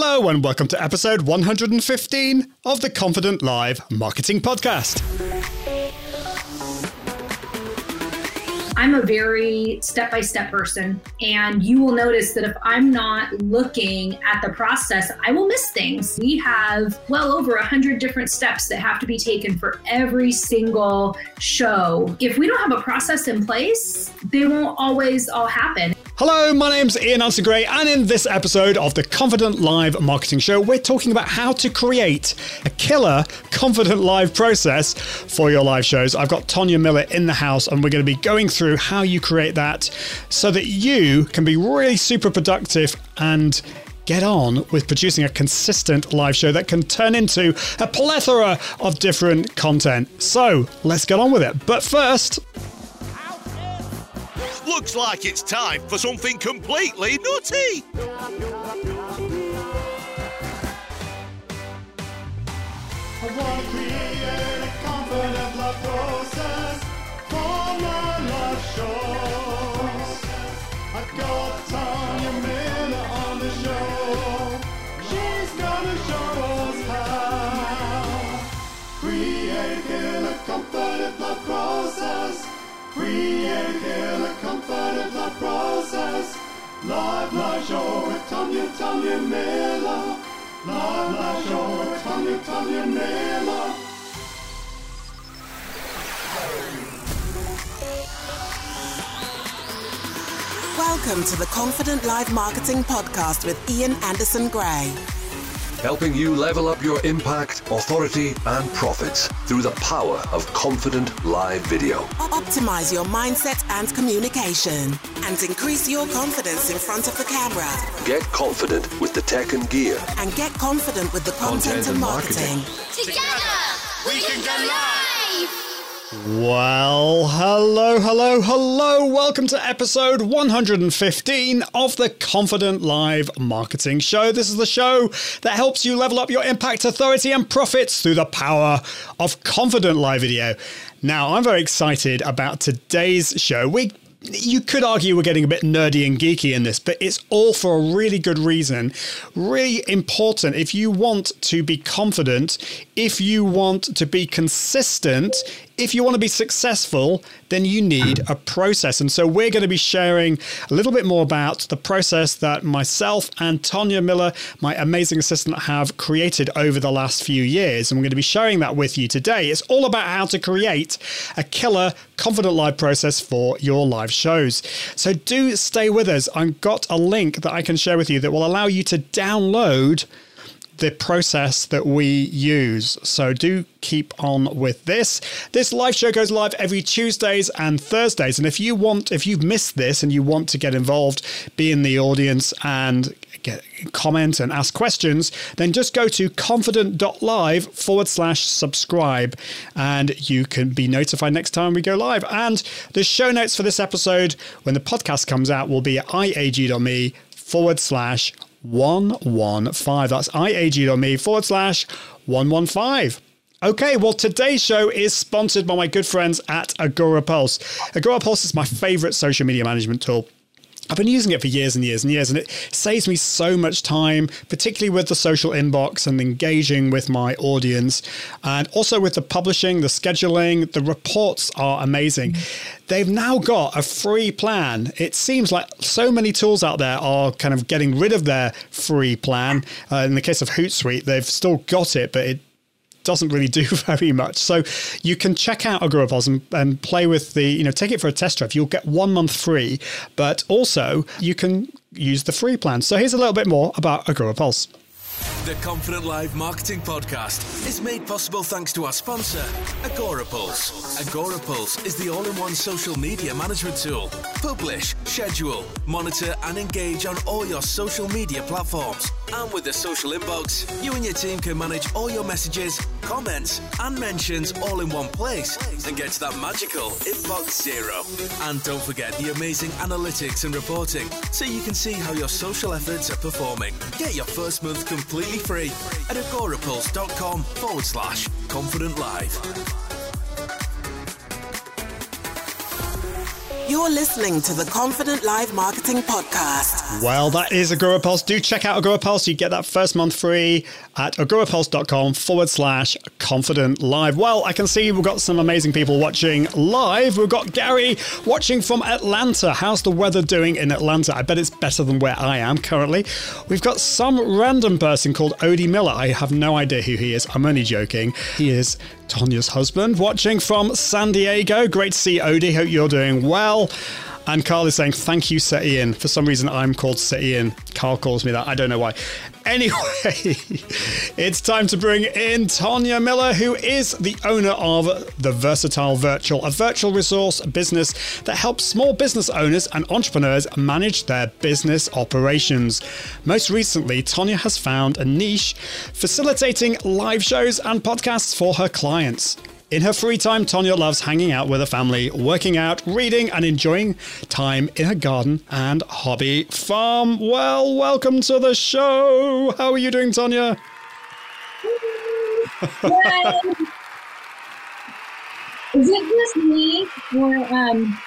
Hello, and welcome to episode 115 of the Confident Live Marketing Podcast. I'm a very step by step person. And you will notice that if I'm not looking at the process, I will miss things. We have well over 100 different steps that have to be taken for every single show. If we don't have a process in place, they won't always all happen. Hello, my name's Ian Anderson Gray, and in this episode of the Confident Live Marketing Show, we're talking about how to create a killer Confident Live process for your live shows. I've got Tonya Miller in the house, and we're going to be going through how you create that so that you can be really super productive and get on with producing a consistent live show that can turn into a plethora of different content. So let's get on with it. But first, Looks like it's time for something completely nutty. Confident love process for my live shows. Process. Show with Miller. Show with Miller. Welcome to the Confident Live Marketing Podcast with Ian Anderson Gray. Helping you level up your impact, authority, and profits through the power of confident live video. Optimize your mindset and communication and increase your confidence in front of the camera Get confident with the tech and gear. and get confident with the content, Content and and marketing. Together, we can go live! Well, hello, hello, hello. Welcome to episode 115 of the Confident Live Marketing Show. This is the show that helps you level up your impact, authority, and profits through the power of confident live video. Now, I'm very excited about today's show. We you could argue we're getting a bit nerdy and geeky in this, but it's all for a really good reason. Really important. If you want to be confident, if you want to be consistent, if you want to be successful, then you need a process. And so we're going to be sharing a little bit more about the process that myself and Tonya Miller, my amazing assistant, have created over the last few years. And we're going to be sharing that with you today. It's all about how to create a killer confident live process for your live shows. So do stay with us. I've got a link that I can share with you that will allow you to download the process that we use. So do keep on with this. This live show goes live every Tuesdays and Thursdays. And if you want, if you've missed this and you want to get involved, be in the audience and get comment and ask questions, then just go to confident.live forward slash subscribe and you can be notified next time we go live. And the show notes for this episode, when the podcast comes out, will be at iag.me forward slash 115. That's iag.me forward slash 115. Okay, well, today's show is sponsored by my good friends at Agorapulse. Agora Pulse is my favorite social media management tool. I've been using it for years and years and years, and it saves me so much time, particularly with the social inbox and engaging with my audience, and also with the publishing, the scheduling. The reports are amazing. They've now got a free plan. It seems like so many tools out there are kind of getting rid of their free plan. Uh, in the case of Hootsuite, they've still got it, but it doesn't really do very much. So you can check out Agorapulse and, and play with the, you know, take it for a test drive. You'll get one month free, but also you can use the free plan. So here's a little bit more about Agorapulse. The Confident Live Marketing Podcast is made possible thanks to our sponsor, Agorapulse. Agorapulse is the all-in-one social media management tool. Publish, schedule, monitor, and engage on all your social media platforms. And with the social inbox, you and your team can manage all your messages, comments, and mentions all in one place and get to that magical inbox zero. And don't forget the amazing analytics and reporting so you can see how your social efforts are performing. Get your first month completely free at agorapulse.com forward slash confident live. You're listening to the Confident Live Marketing Podcast. Well, that is Agorapulse. Do check out Agorapulse. You get that first month free at agorapulse.com forward slash confident live. Well, I can see we've got some amazing people watching live. We've got Gary watching from Atlanta. How's the weather doing in Atlanta? I bet it's better than where I am currently. We've got some random person called Odie Miller. I have no idea who he is. I'm only joking. He is Tanya's husband watching from San Diego. Great to see Odie. Hope you're doing well. And Carl is saying, thank you, Set Ian. For some reason, I'm called Set Ian. Carl calls me that. I don't know why. Anyway, it's time to bring in Tanya Miller, who is the owner of The Versatile Virtual, a virtual resource business that helps small business owners and entrepreneurs manage their business operations. Most recently, Tanya has found a niche facilitating live shows and podcasts for her clients. In her free time, Tanya loves hanging out with her family, working out, reading, and enjoying time in her garden and hobby farm. Well, welcome to the show. How are you doing, Tanya? Is it just me, or um,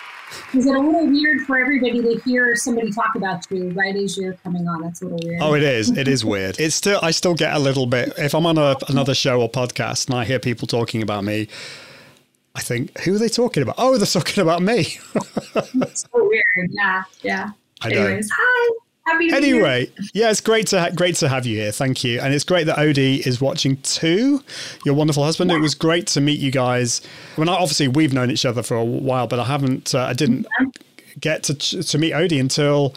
is it a little weird for everybody to hear somebody talk about you right as you're coming on? That's a little weird. Oh, it is. It is weird. It's still. I still get a little bit if I'm on a, another show or podcast and I hear people talking about me. I think, who are they talking about? Oh, they're talking about me. it's so weird. Yeah, yeah. I know. Anyways, hi. Happy New Year. Anyway, yeah, it's great to ha- great to have you here. Thank you, and it's great that Odie is watching too. Your wonderful husband. It was great to meet you guys. When I, obviously we've known each other for a while, but I haven't. Uh, I didn't get to to meet Odie until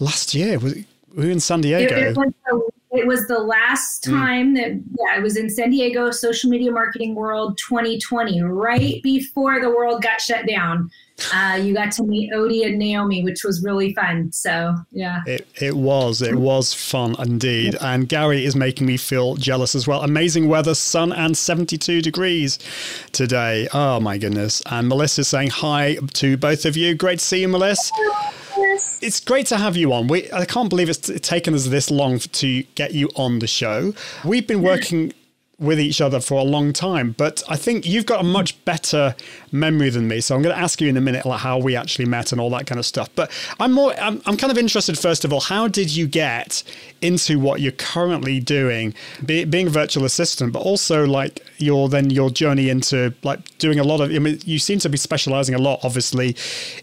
last year. Was it, we were in San Diego? it was the, it was the last Mm. time that yeah, I was in San Diego Social Media Marketing World 2020, right before the world got shut down. Uh, you got to meet Odie and Naomi, which was really fun. So yeah. It, it was. It was fun indeed. And Gary is making me feel jealous as well. Amazing weather, sun and 72 degrees today. Oh my goodness. And Melissa's saying hi to both of you. Great to see you, Melissa. It's great to have you on. We, I can't believe it's taken us this long to get you on the show. We've been working with each other for a long time, but I think you've got a much better memory than me. So I'm going to ask you in a minute like how we actually met and all that kind of stuff. But I'm more, I'm, I'm kind of interested first of all, how did you get into what you're currently doing, be, being a virtual assistant, but also like your then your journey into like doing a lot of. I mean, you seem to be specializing a lot, obviously,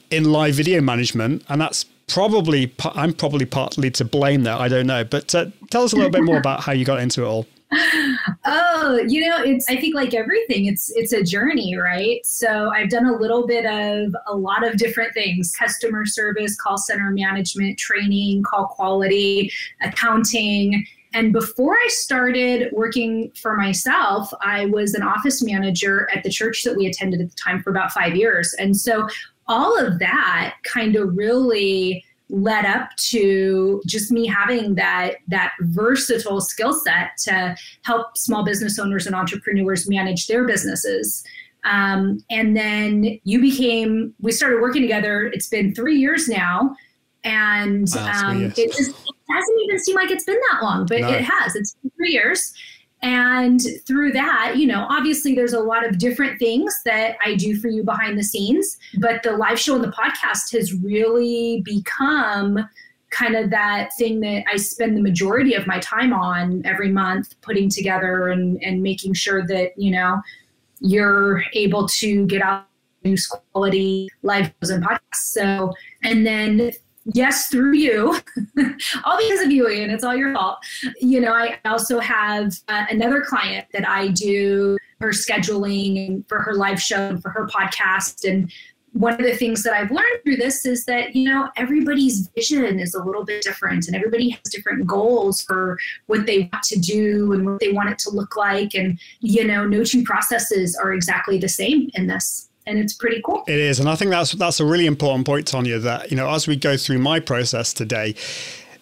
in live video management, and that's probably I'm probably partly to blame there. I don't know, but uh, tell us a little bit more about how you got into it all. Oh, you know, it's I think like everything, it's it's a journey, right? So I've done a little bit of a lot of different things: customer service, call center management, training, call quality, accounting. And before I started working for myself, I was an office manager at the church that we attended at the time for about five years. And so all of that kind of really led up to just me having that that versatile skill set to help small business owners and entrepreneurs manage their businesses. Um, and then you became we started working together. It's been three years now. And Wow, um, it just it hasn't even seem like it's been that long but No. it has. It's been three years and through that, you know, obviously there's a lot of different things that I do for you behind the scenes, but the live show and the podcast has really become kind of that thing that I spend the majority of my time on every month, putting together and, and making sure that, you know, you're able to get out news quality live shows and podcasts. So, and then yes, through you, all because of you, Ian, it's all your fault. You know, I also have uh, another client that I do her scheduling and for her live show and for her podcast. And one of the things that I've learned through this is that, you know, everybody's vision is a little bit different and everybody has different goals for what they want to do and what they want it to look like. And, you know, no two processes are exactly the same in this. And it's pretty cool. It is, and I think that's that's a really important point, Tonya. That you know, as we go through my process today,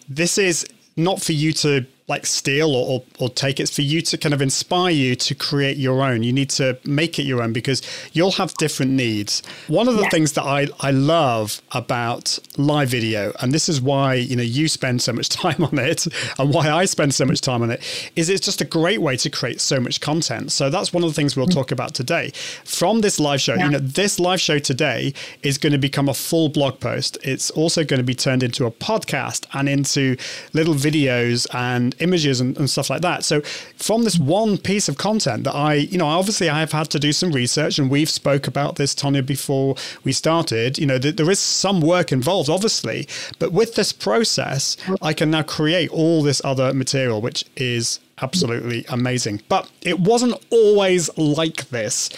this is not for you to like steal or, or, or take. It's for you to kind of inspire you to create your own. You need to make it your own because you'll have different needs. One of the Yeah. things that I, I love about live video, and this is why you know you spend so much time on it, and why I spend so much time on it, is it's just a great way to create so much content. So that's one of the things we'll mm. talk about today. From this live show, Yeah. you know, this live show today is going to become a full blog post. It's also going to be turned into a podcast and into little videos and images and, and stuff like that. So from this one piece of content that I, you know, obviously I have had to do some research and we've spoke about this, Tonya, before we started, you know, th- there is some work involved, obviously, but with this process, I can now create all this other material, which is absolutely amazing. But it wasn't always like this.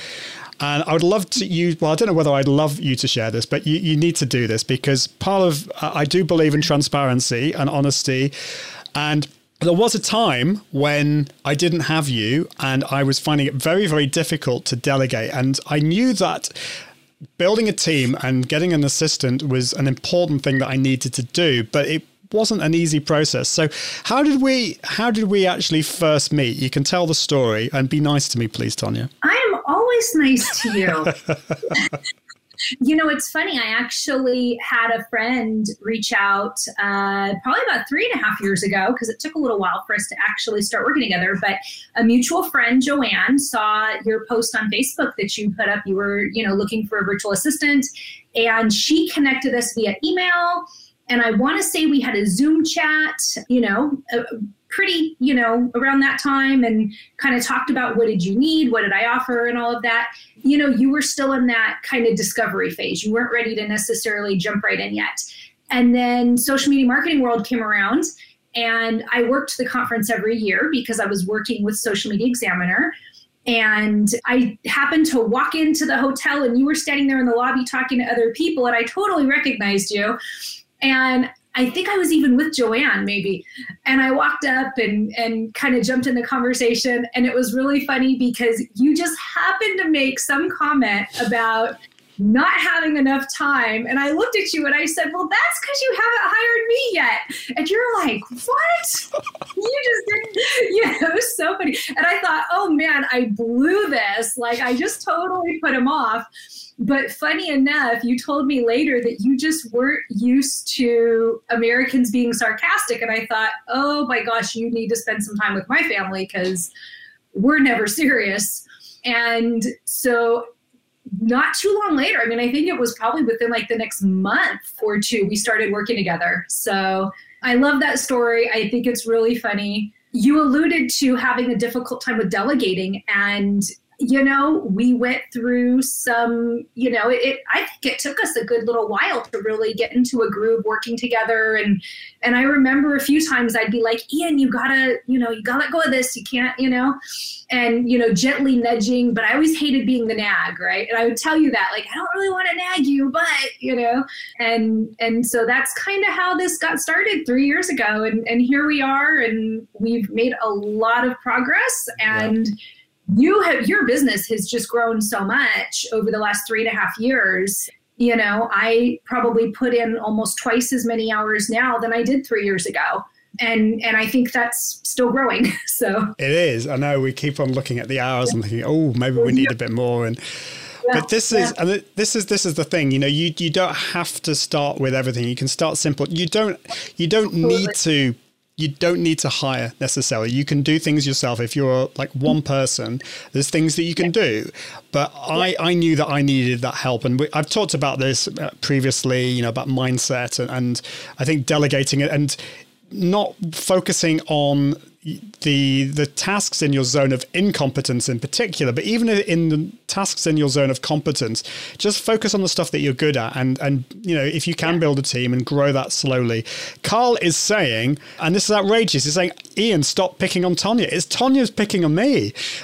And I would love to you. Well, I don't know whether I'd love you to share this, but you, you need to do this because part of I do believe in transparency and honesty. And there was a time when I didn't have you, and I was finding it very, very difficult to delegate. And I knew that building a team and getting an assistant was an important thing that I needed to do, but it wasn't an easy process. So how did we how did we actually first meet? You can tell the story and be nice to me, please, Tonya. I am always nice to you. you know, it's funny. I actually had a friend reach out uh, probably about three and a half years ago because it took a little while for us to actually start working together. But a mutual friend, Joanne, saw your post on Facebook that you put up. You were, you know, looking for a virtual assistant, and she connected us via email. And I want to say we had a Zoom chat, you know, uh, pretty, you know, around that time and kind of talked about what did you need, what did I offer, and all of that. You know, you were still in that kind of discovery phase. You weren't ready to necessarily jump right in yet. And then social media marketing world came around, and I worked the conference every year because I was working with Social Media Examiner. And I happened to walk into the hotel, and you were standing there in the lobby talking to other people, and I totally recognized you. And I think I was even with Joanne, maybe. And I walked up and and kind of jumped in the conversation, and it was really funny because you just happened to make some comment about not having enough time. And I looked at you and I said, Well, that's because you haven't hired me yet. And you're like, What? you just didn't, yeah, it was so funny. And I thought, Oh man, I blew this. Like, I just totally put him off. But funny enough, you told me later that you just weren't used to Americans being sarcastic. And I thought, oh my gosh, you need to spend some time with my family because we're never serious. And so, not too long later, I mean, I think it was probably within like the next month or two, we started working together. So, I love that story. I think it's really funny. You alluded to having a difficult time with delegating and you know we went through some you know it i think it took us a good little while to really get into a groove working together. And and i remember a few times i'd be like ian you gotta you know you gotta let go of this. You can't you know and you know gently nudging. But i always hated being the nag right? And i would tell you that like i don't really want to nag you but you know? And and so that's kind of how this got started three years ago. And and here we are and we've made a lot of progress. And yeah you have your business has just grown so much over the last three and a half years. You know i probably put in almost twice as many hours now than i did three years ago. And and i think that's still growing so. It is. I know we keep on looking at the hours and thinking oh maybe we need a bit more. And yeah, but this is yeah. and this is this is the thing you know you you don't have to start with everything. You can start simple. You don't you don't need to you don't need to hire necessarily. You can do things yourself. If you're like one person, there's things that you can do. But I, I knew that I needed that help. And we, I've talked about this uh, previously, you know, about mindset and, and I think delegating it and not focusing on the the tasks in your zone of incompetence in particular, but even in the tasks in your zone of competence, just focus on the stuff that you're good at, and and you know if you can build a team and grow that slowly. Carl is saying, and this is outrageous. He's saying, Ian, stop picking on Tonya. It's Tonya's picking on me.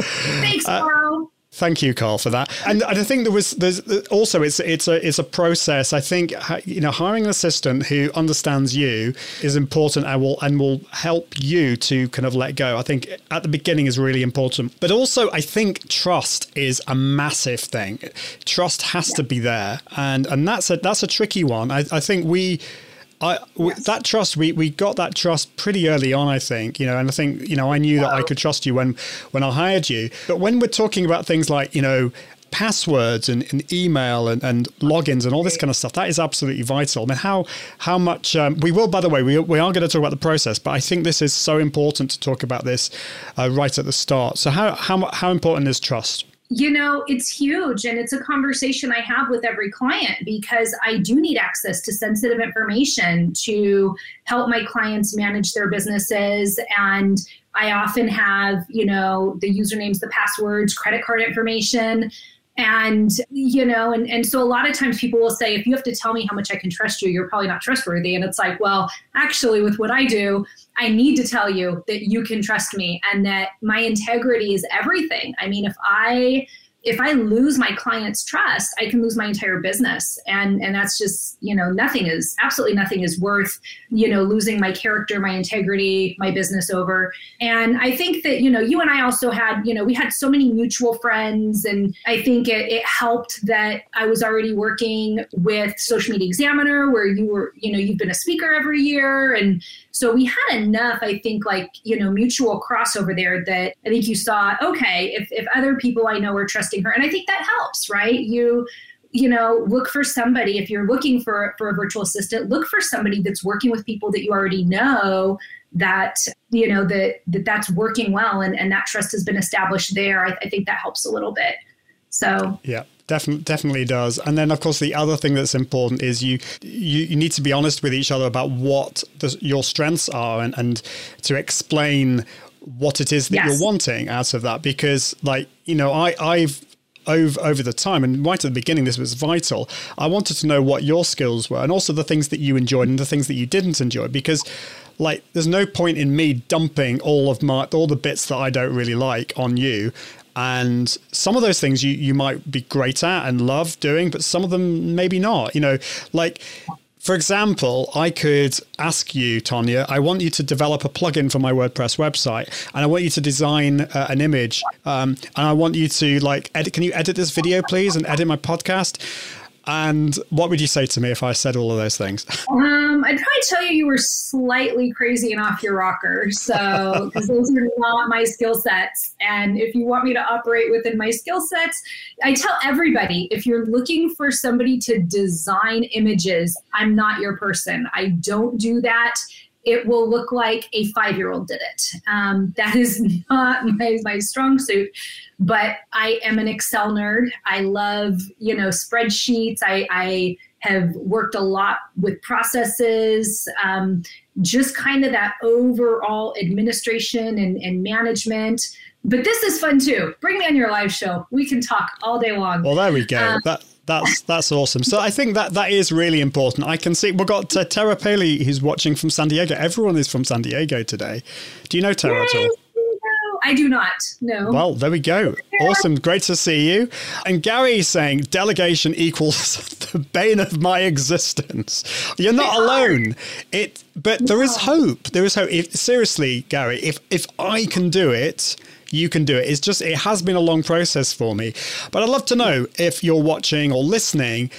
Thanks, uh, Carl. Thank you, Carl, for that. And, and I think there was there's also it's it's a it's a process. I think you know hiring an assistant who understands you is important and will and will help you to kind of let go. I think at the beginning is really important, but also I think trust is a massive thing. Trust has yeah. to be there, and and that's a that's a tricky one. I, I think we I w- that trust we we got that trust pretty early on, I think. You know, and I think you know I knew that I could trust you when when I hired you. But when we're talking about things like you know passwords and, and email and, and logins and all this kind of stuff that is absolutely vital. I mean, how how much um, we will, by the way, we, we are going to talk about the process, but I think this is so important to talk about this uh, right at the start. So how how how important is trust? You know, it's huge. And it's a conversation I have with every client because I do need access to sensitive information to help my clients manage their businesses. And I often have, you know, the usernames, the passwords, credit card information and you know and, and so a lot of times people will say if you have to tell me how much i can trust you you're probably not trustworthy and it's like well actually with what i do i need to tell you that you can trust me and that my integrity is everything i mean if i if I lose my client's trust, I can lose my entire business. And and that's just, you know, nothing is absolutely nothing is worth, you know, losing my character, my integrity, my business over. And I think that, you know, you and I also had, you know, we had so many mutual friends. And I think it, it helped that I was already working with Social Media Examiner, where you were, you know, you've been a speaker every year. And so we had enough, I think, like, you know, mutual crossover there that I think you saw, okay, if, if other people I know are trusting her, and I think that helps, right? You, you know, look for somebody, if you're looking for, for a virtual assistant, look for somebody that's working with people that you already know that you know that, that that's working well and, and that trust has been established there. I, I think that helps a little bit. So. Yeah definitely definitely does. And then of course the other thing that's important is you you, you need to be honest with each other about what the, your strengths are and, and to explain what it is that Yes. you're wanting out of that because like you know i i've over over the time. And right at the beginning this was vital. I wanted to know what your skills were and also the things that you enjoyed and the things that you didn't enjoy because like there's no point in me dumping all of my all the bits that i don't really like on you. And some of those things you you might be great at and love doing but some of them maybe not you know? Like for example, I could ask you, Tonya, I want you to develop a plugin for my WordPress website, and I want you to design uh, an image, um, and I want you to like edit. Can you edit this video, please, and edit my podcast? And what would you say to me if I said all of those things? Um, I'd probably tell you you were slightly crazy and off your rocker. So, because those are not my skill sets. And if you want me to operate within my skill sets, I tell everybody if you're looking for somebody to design images, I'm not your person. I don't do that. It will look like a five year old did it. Um, that is not my, my strong suit but I am an Excel nerd. I love, you know, spreadsheets. I, I have worked a lot with processes, um, just kind of that overall administration and, and management. But this is fun too. Bring me on your live show. We can talk all day long. Well, there we go. Um, that that's that's awesome. So I think that that is really important. I can see we've got uh, Tara Paley who's watching from San Diego. Everyone is from San Diego today. Do you know Tara at all? I do not. No. Well, there we go. Awesome. Great to see you. And Gary saying delegation equals the bane of my existence. You're not alone. It but there is hope. There is hope. If, seriously, Gary, if if I can do it, you can do it. It's just it has been a long process for me. But I'd love to know if you're watching or listening,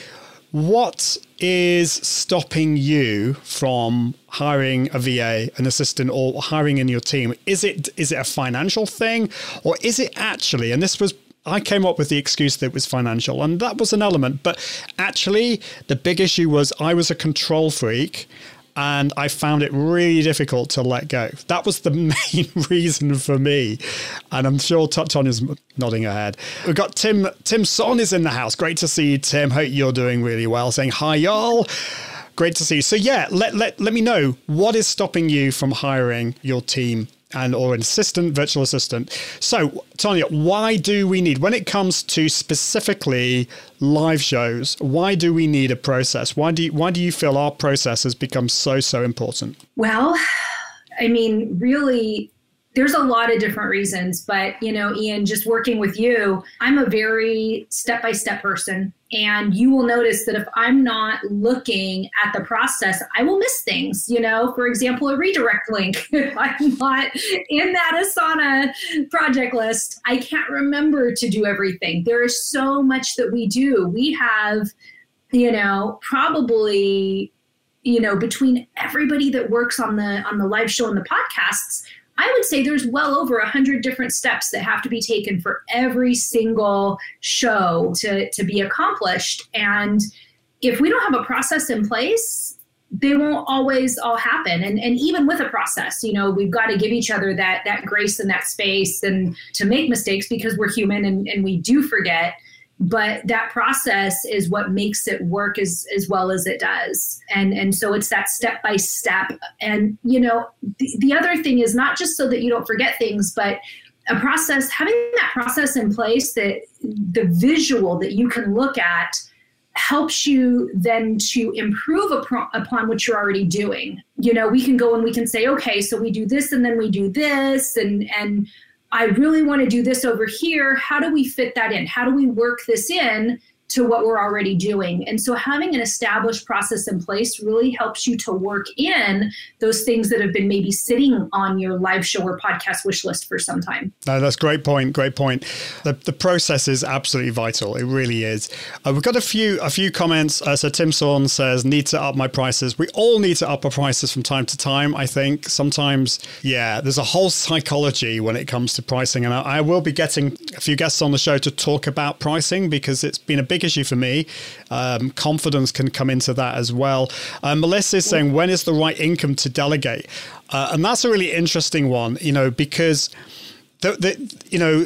what is stopping you from hiring a VA, an assistant, or hiring in your team? Is it is it a financial thing, or is it actually? And this was I came up with the excuse that it was financial, and that was an element. But actually, the big issue was I was a control freak. And I found it really difficult to let go. That was the main reason for me. And I'm sure T- Tanya's nodding her head. We've got Tim. Tim Son is in the house. Great to see you, Tim. Hope you're doing really well. Saying hi, y'all. Great to see you. So yeah, let, let, let me know what is stopping you from hiring your team and or an assistant, virtual assistant. So Tanya, why do we need when it comes to specifically live shows, why do we need a process? Why do you, why do you feel our process has become so so important? Well, I mean, really, there's a lot of different reasons, but you know, Ian, just working with you, I'm a very step by step person. And you will notice that if I'm not looking at the process, I will miss things. You know, for example, a redirect link. If I'm not in that Asana project list, I can't remember to do everything. There is so much that we do. We have, you know, probably you know, between everybody that works on the on the live show and the podcasts, I would say there's well over a hundred different steps that have to be taken for every single show to to be accomplished. And if we don't have a process in place, they won't always all happen. And and even with a process, you know, we've got to give each other that that grace and that space and to make mistakes because we're human and, and we do forget but that process is what makes it work as as well as it does. And and so it's that step by step. And you know the, the other thing is not just so that you don't forget things but a process having that process in place that the visual that you can look at helps you then to improve upon what you're already doing. You know we can go and we can say okay so we do this and then we do this and and I really want to do this over here. How do we fit that in? How do we work this in to what we're already doing. And so having an established process in place really helps you to work in those things that have been maybe sitting on your live show or podcast wish list for some time. No, that's great point. Great point. The, the process is absolutely vital. It really is. Uh, we've got a few a few comments. Uh, so Tim Sawn says, need to up my prices. We all need to up our prices from time to time, I think. Sometimes, yeah, there's a whole psychology when it comes to pricing. And I, I will be getting a few guests on the show to talk about pricing because it's been a big big issue for me. Um, confidence can come into that as well. Uh, Melissa is saying, when is the right income to delegate? Uh, and that's a really interesting one, you know, because the, the, you know,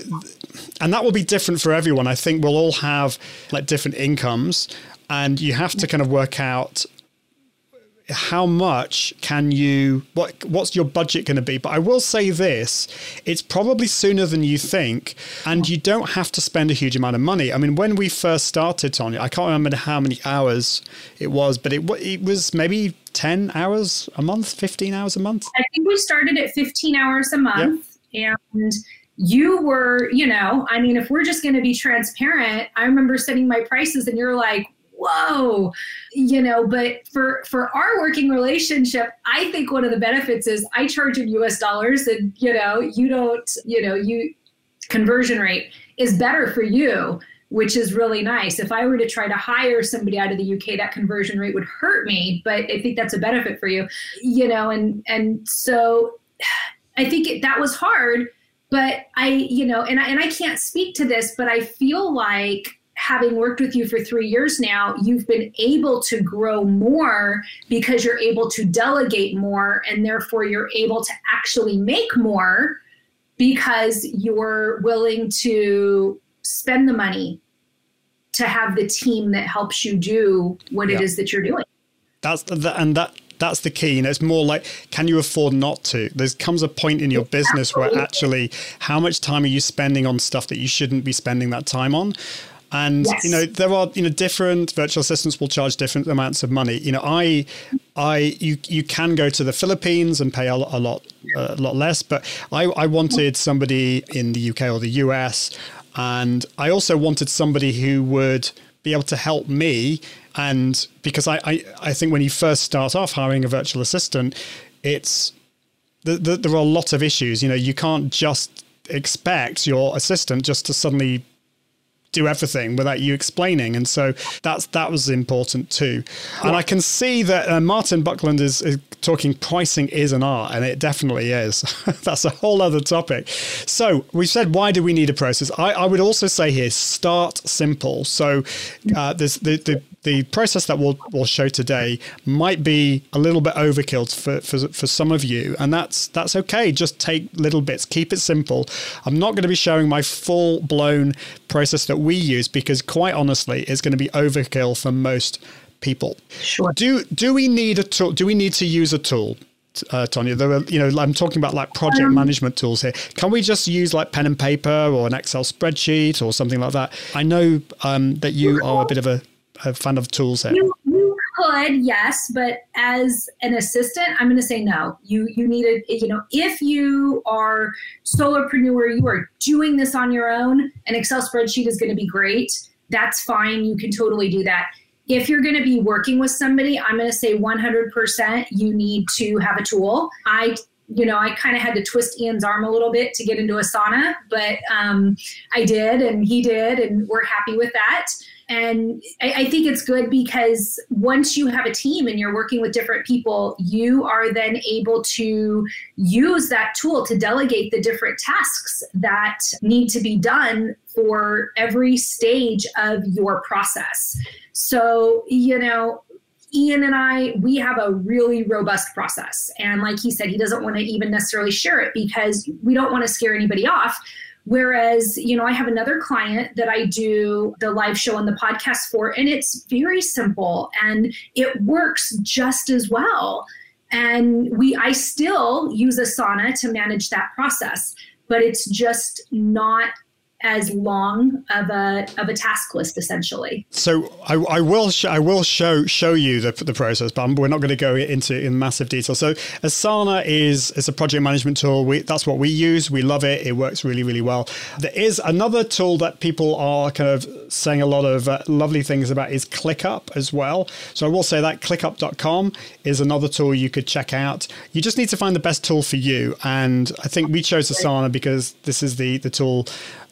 and that will be different for everyone. I think we'll all have like different incomes, and you have to kind of work out how much can you what what's your budget going to be? But i will say this it's probably sooner than you think and you don't have to spend a huge amount of money. I mean when we first started Tonya i can't remember how many hours it was but it, it was maybe 10 hours a month 15 hours a month. I think we started at 15 hours a month yep. and you were, you know, I mean, if we're just going to be transparent, I remember setting my prices and you're like, whoa you know but for for our working relationship i think one of the benefits is i charge in us dollars and you know you don't you know you conversion rate is better for you which is really nice. If i were to try to hire somebody out of the uk that conversion rate would hurt me but i think that's a benefit for you you know and and so i think it, that was hard but i you know and I, and I can't speak to this but i feel like having worked with you for three years now, you've been able to grow more because you're able to delegate more, and therefore you're able to actually make more because you're willing to spend the money to have the team that helps you do what yeah. it is that you're doing. That's the, and that that's the key. You know, it's more like, can you afford not to? There comes a point in your business Absolutely. where actually, how much time are you spending on stuff that you shouldn't be spending that time on? And yes. you know there are you know different virtual assistants will charge different amounts of money. You know I I you you can go to the Philippines and pay a, a lot a lot less, but I I wanted somebody in the UK or the US, and I also wanted somebody who would be able to help me. And because I I, I think when you first start off hiring a virtual assistant, it's the, the, there are a lot of issues. You know you can't just expect your assistant just to suddenly do everything without you explaining. And so that's that was important too. And I can see that uh, Martin Buckland is, is, talking pricing is an art, and it definitely is. that's a whole other topic. So we said, why do we need a process? I, I would also say here, start simple. So uh, there's the, the the process that we'll, we'll show today might be a little bit overkill for, for, for some of you, and that's that's okay. Just take little bits, keep it simple. I'm not going to be showing my full blown process that we use because, quite honestly, it's going to be overkill for most people. Sure. Do do we need a tool? Do we need to use a tool? uh, Tonya. There are, you know, I'm talking about like project um, management tools here. Can we just use like pen and paper or an Excel spreadsheet or something like that? I know um, that you are a bit of a a fan of tools? You, you could, yes, but as an assistant, I'm going to say no. You you need a you know if you are solopreneur, you are doing this on your own. An Excel spreadsheet is going to be great. That's fine. You can totally do that. If you're going to be working with somebody, I'm going to say 100% you need to have a tool. I you know, I kind of had to twist Ian's arm a little bit to get into Asana, but um, I did, and he did, and we're happy with that And I, I think it's good because once you have a team and you're working with different people, you are then able to use that tool to delegate the different tasks that need to be done for every stage of your process. So, you know, Ian and I, we have a really robust process. And like he said, he doesn't want to even necessarily share it because we don't want to scare anybody off. Whereas, you know, I have another client that I do the live show and the podcast for, and it's very simple and it works just as well. And we I still use Asana to manage that process, but it's just not as long of a of a task list essentially. So I, I will sh- I will show show you the, the process, but we're not going to go into in massive detail. So Asana is is a project management tool. We, that's what we use. We love it. It works really really well. There is another tool that people are kind of saying a lot of uh, lovely things about is ClickUp as well. So I will say that ClickUp.com is another tool you could check out. You just need to find the best tool for you, and I think we chose Asana because this is the the tool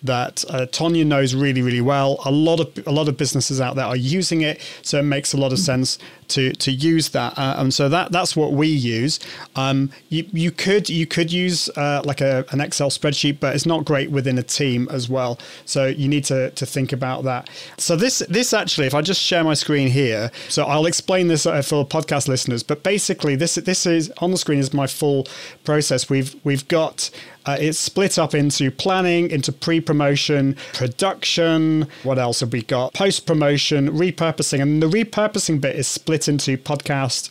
that uh, Tonya knows really, really well. A lot of a lot of businesses out there are using it, so it makes a lot of sense to to use that. Uh, and so that that's what we use. Um, you you could you could use uh, like a, an Excel spreadsheet, but it's not great within a team as well. So you need to to think about that. So this this actually, if I just share my screen here, so I'll explain this uh, for podcast listeners. But basically, this this is on the screen is my full process. We've we've got uh, it's split up into planning, into pre promotion, production. What else have we got? Post promotion, repurposing. And the repurposing bit is split into podcast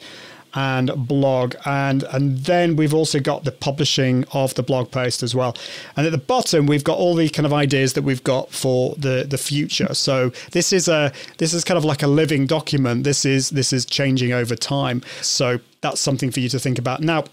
and blog and and then we've also got the publishing of the blog post as well and at the bottom we've got all the kind of ideas that we've got for the the future so this is a this is kind of like a living document this is this is changing over time so that's something for you to think about now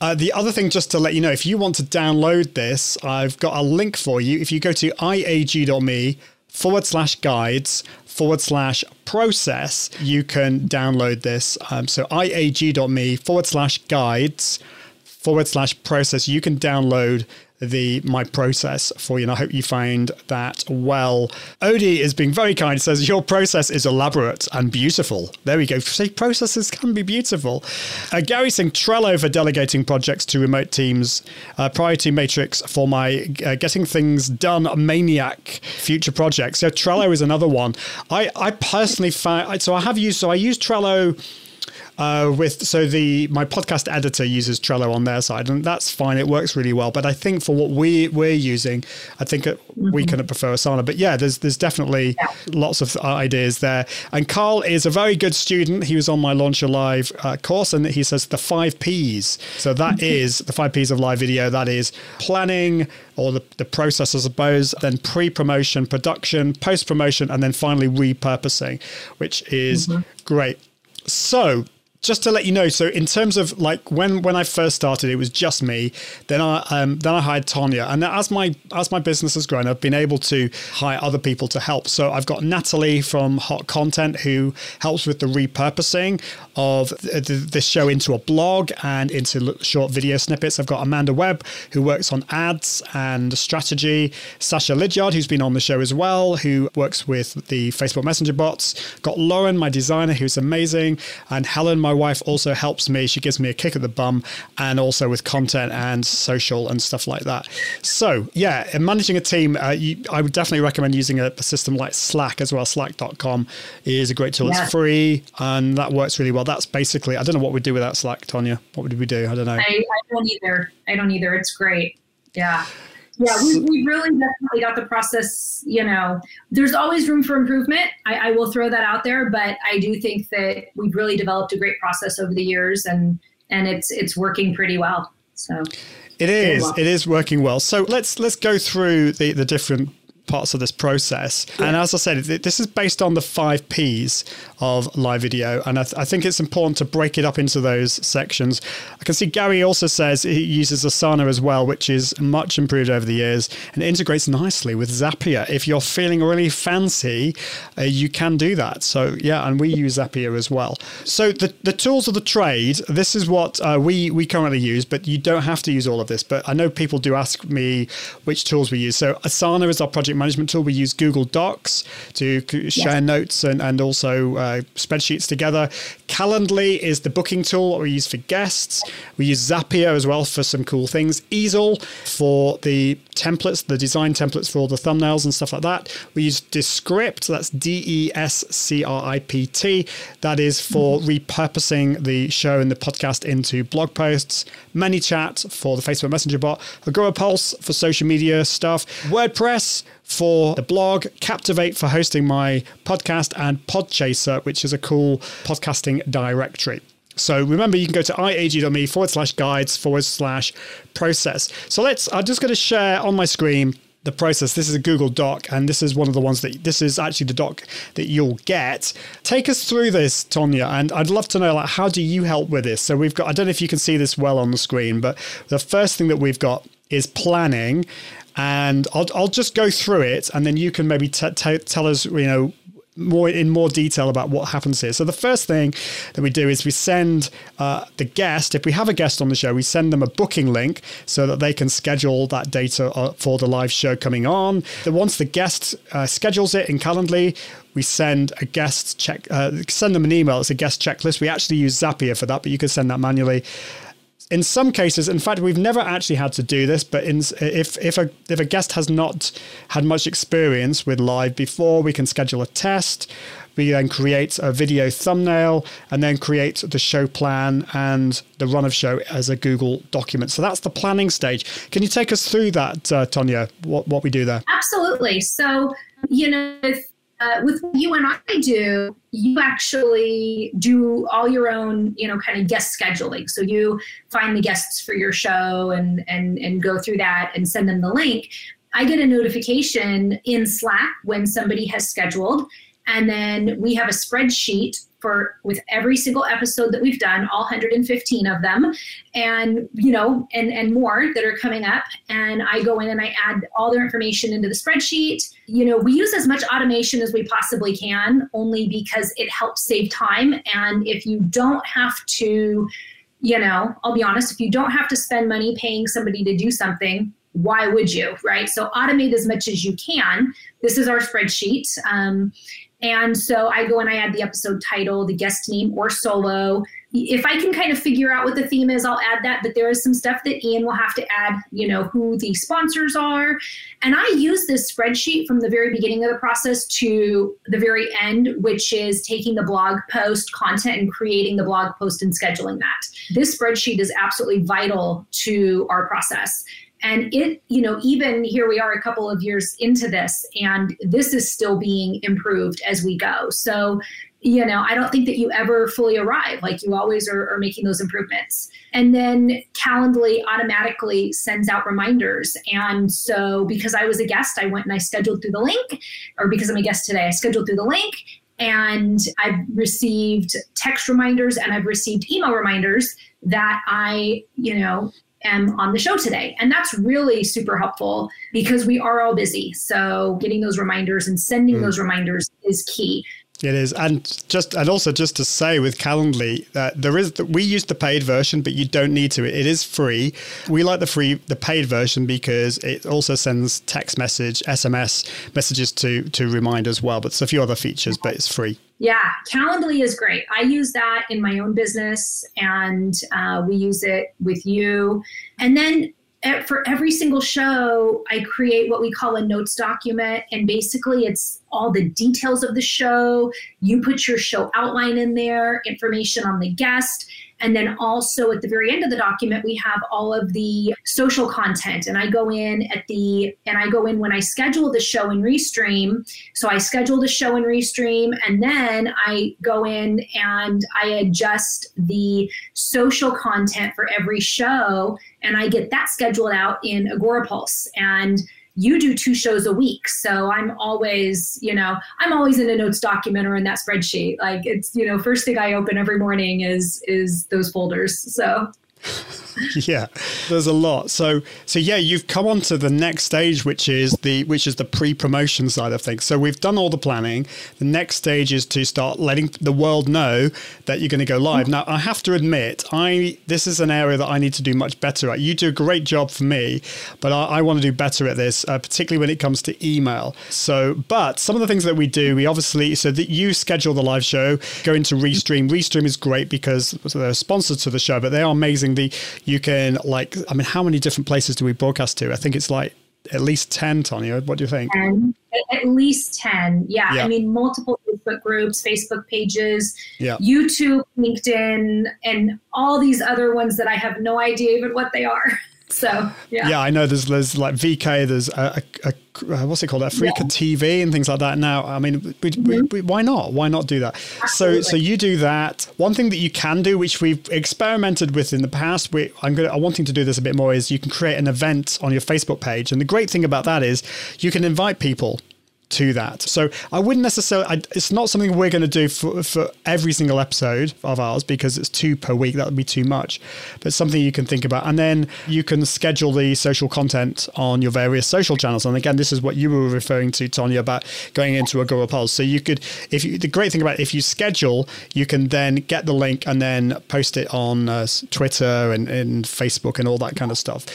uh, the other thing, just to let you know, if you want to download this, I've got a link for you. If you go to iag.me forward slash guides forward slash process, you can download this. Um, so iag.me forward slash guides forward slash process. You can download the my process for you. And I hope you find that well. Odie is being very kind. Says your process is elaborate and beautiful. There we go. Say processes can be beautiful. Uh, Gary saying Trello for delegating projects to remote teams. Uh, Priority Matrix for my uh, getting things done maniac future projects. So Trello is another one. I I personally find so I have used so I use Trello uh, with so the my podcast editor uses Trello on their side, and that's fine. It works really well. But I think for what we we're using, I think mm-hmm. we kind of prefer Asana. But yeah, there's there's definitely yeah. lots of ideas there. And Carl is a very good student. He was on my Launch Live uh, course, and he says the five P's. So that mm-hmm. is the five P's of live video. That is planning or the, the process, I suppose, then pre promotion, production, post promotion, and then finally repurposing, which is mm-hmm. great. So, just to let you know, so in terms of like when when I first started, it was just me. Then I um, then I hired Tonya, and as my as my business has grown, I've been able to hire other people to help. So I've got Natalie from Hot Content who helps with the repurposing of this show into a blog and into short video snippets. I've got Amanda Webb who works on ads and strategy. Sasha Lydiard who's been on the show as well, who works with the Facebook Messenger bots. Got Lauren, my designer, who's amazing, and Helen, my wife also helps me. She gives me a kick at the bum and also with content and social and stuff like that. So, yeah, in managing a team, uh, you, I would definitely recommend using a, a, system like Slack as well. Slack.com is a great tool. Yeah. It's free and that works really well. That's basically, I don't know what we'd do without Slack, Tonya. What would we do? I don't know. I, I don't either. I don't either. It's great. Yeah. Yeah, we, we really definitely got the process. You know, there's always room for improvement. I, I will throw that out there, but I do think that we've really developed a great process over the years, and and it's it's working pretty well. So it is. Well. It is working well. So let's let's go through the the different parts of this process. Yeah. And as I said, this is based on the five P's of live video. And I, th- I, think it's important to break it up into those sections. I can see Gary also says he uses Asana as well, which is much improved over the years and integrates nicely with Zapier. If you're feeling really fancy, uh, you can do that. So, yeah, and we use Zapier as well. So, the, the tools of the trade, this is what uh, we, we currently use, but you don't have to use all of this. But I know people do ask me which tools we use. So, Asana is our project project management tool. We use Google Docs to share notes and, and also uh, spreadsheets together. Calendly is the booking tool that we use for guests. We use Zapier as well for some cool things. Easil for the templates, the design templates for all the thumbnails and stuff like that. We use Descript, that's D E S C R I P T. That is for repurposing the show and the podcast into blog posts. ManyChat for the Facebook Messenger bot. Agorapulse for social media stuff. WordPress for the blog, Captivate for hosting my podcast, and Podchaser, which is a cool podcasting directory. So remember, you can go to iag.me forward slash guides forward slash process. So let's, I'm just going to share on my screen the process. This is a Google Doc, and this is one of the ones that this is actually the doc that you'll get. Take us through this, Tonya, and I'd love to know like how do you help with this? So we've got I don't know if you can see this well on the screen, but the first thing that we've got is planning, and I'll I'll just go through it, and then you can maybe t- t- tell us you know more in more detail about what happens here. So the first thing that we do is we send uh, the guest, if we have a guest on the show, we send them a booking link so that they can schedule that data uh, for the live show coming on. Then once the guest uh, schedules it in Calendly, we send a guest check, uh, send them an email. It's a guest checklist. We actually use Zapier for that, but you can send that manually in some cases, in fact, we've never actually had to do this, but in, if if a if a guest has not had much experience with live before, we can schedule a test. We then create a video thumbnail and then create the show plan and the run of show as a Google document. So that's the planning stage. Can you take us through that, uh, Tonya? What what we do there? Absolutely. So you know, if uh, with you and I do, you actually do all your own, you know, kind of guest scheduling. So you find the guests for your show and and and go through that and send them the link. I get a notification in Slack when somebody has scheduled, and then we have a spreadsheet for with every single episode that we've done, all 115 of them, and you know, and and more that are coming up. And I go in and I add all their information into the spreadsheet. You know, we use as much automation as we possibly can, only because it helps save time. And if you don't have to, you know, I'll be honest, if you don't have to spend money paying somebody to do something, why would you, right? So automate as much as you can. This is our spreadsheet. Um, and so I go and I add the episode title, the guest name, or solo. If I can kind of figure out what the theme is, I'll add that. But there is some stuff that Ian will have to add, you know, who the sponsors are. And I use this spreadsheet from the very beginning of the process to the very end, which is taking the blog post content and creating the blog post and scheduling that. This spreadsheet is absolutely vital to our process and it you know even here we are a couple of years into this and this is still being improved as we go. So you know i don't think that you ever fully arrive. Like you always are, are making those improvements. And then calendly automatically sends out reminders. And so because i was a guest i went and i scheduled through the link or because i'm a guest today i scheduled through the link and I've received text reminders and I've received email reminders that I, you know, am on the show today. And that's really super helpful because we are all busy. So getting those reminders and sending mm. those reminders is key. It is, and just and also just to say with Calendly that there is we use the paid version, but you don't need to. It is free. We like the free the paid version because it also sends text message, SMS messages to to remind as well. But it's a few other features, but it's free. Yeah, Calendly is great. I use that in my own business, and uh, we use it with you. And then for every single show, I create what we call a notes document. And basically, it's all the details of the show. You put your show outline in there, information on the guest. And then also at the very end of the document, we have all of the social content. And I go in at the, and I go in when I schedule the show and Restream. So I schedule the show and Restream, and then I go in and I adjust the social content for every show. And I get that scheduled out in Agorapulse. And you do two shows a week. So I'm always, you know, I'm always in a notes document or in that spreadsheet. Like it's, you know, first thing I open every morning is is those folders. So yeah, there's a lot. So so yeah, you've come on to the next stage, which is the which is the pre-promotion side of things. So we've done all the planning. The next stage is to start letting the world know that you're going to go live. Now I have to admit, I this is an area that I need to do much better at. You do a great job for me, but I, I want to do better at this, uh, particularly when it comes to email. So, but some of the things that we do, we obviously so that you schedule the live show, go into Restream. Restream is great because they're sponsored to the show, but they are amazing. The you can like, I mean, how many different places do we broadcast to? I think it's like at least 10, Tonya. What do you think? 10, at least 10. Yeah. Yeah. I mean, multiple Facebook groups, Facebook pages, Yeah. YouTube, LinkedIn, and all these other ones that I have no idea even what they are. So, yeah. Yeah, I know there's there's like VK, there's a, a, a uh, what's it called, Africa TV and things like that. Now, I mean, we, we, we, why not? Why not do that? So, so you do that. One thing that you can do, which we've experimented with in the past, we, I'm going, I'm wanting to do this a bit more, is you can create an event on your Facebook page, and the great thing about that is you can invite people to that. So I wouldn't necessarily. I, it's not something we're going to do for, for every single episode of ours because it's two per week. That would be too much. But something you can think about, and then you can schedule the social content on your various social channels. And again, this is what you were referring to, Tonya, about going into Agorapulse. So you could, if you, the great thing about it, if you schedule, you can then get the link and then post it on uh, Twitter and, and Facebook and all that kind of stuff.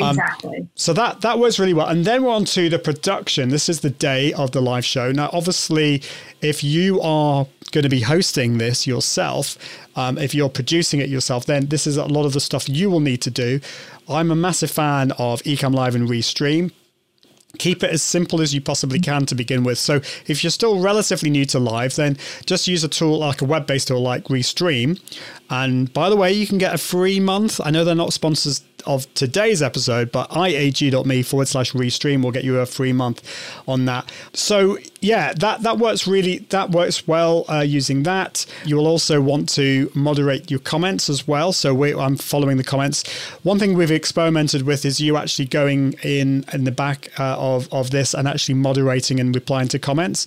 Um, Exactly. So that that works really well. And then we're on to the production. This is the day of the live show. Now, obviously, if you are going to be hosting this yourself, um, if you're producing it yourself, then this is a lot of the stuff you will need to do. I'm a massive fan of Ecamm Live and Restream keep it as simple as you possibly can to begin with. So if you're still relatively new to live, then just use a tool like a web-based tool like Restream. And by the way, you can get a free month. I know they're not sponsors of today's episode, but iag.me forward slash restream will get you a free month on that. So yeah, that that works really that works well uh, using that. You will also want to moderate your comments as well. So we, I'm following the comments. One thing we've experimented with is you actually going in in the back uh, of of this and actually moderating and replying to comments,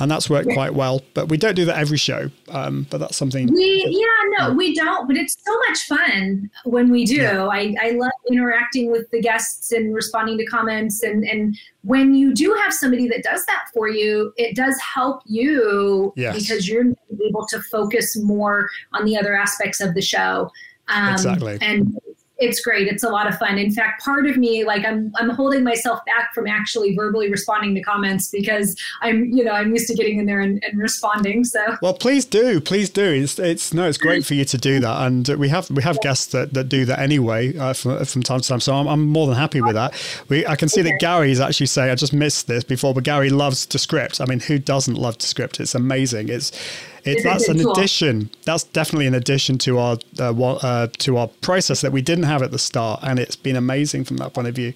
and that's worked quite well. But we don't do that every show. Um, but that's something. We yeah no we don't but it's so much fun when we do I, I love interacting with the guests and responding to comments and and when you do have somebody that does that for you it does help you Yes. because you're able to focus more on the other aspects of the show um, Exactly. and it's great it's a lot of fun in fact part of me like i'm i'm holding myself back from actually verbally responding to comments because i'm you know i'm used to getting in there and, and responding so Well, please do, please do. It's, it's no, it's great for you to do that, and we have we have guests that, that do that anyway uh, from, from time to time. So I'm, I'm more than happy with that. We I can see that Gary is actually saying I just missed this before, but Gary loves Descript. I mean, who doesn't love Descript? It's amazing. It's it, It's that's an tool. addition. That's definitely an addition to our uh, uh, to our process that we didn't have at the start, and it's been amazing from that point of view.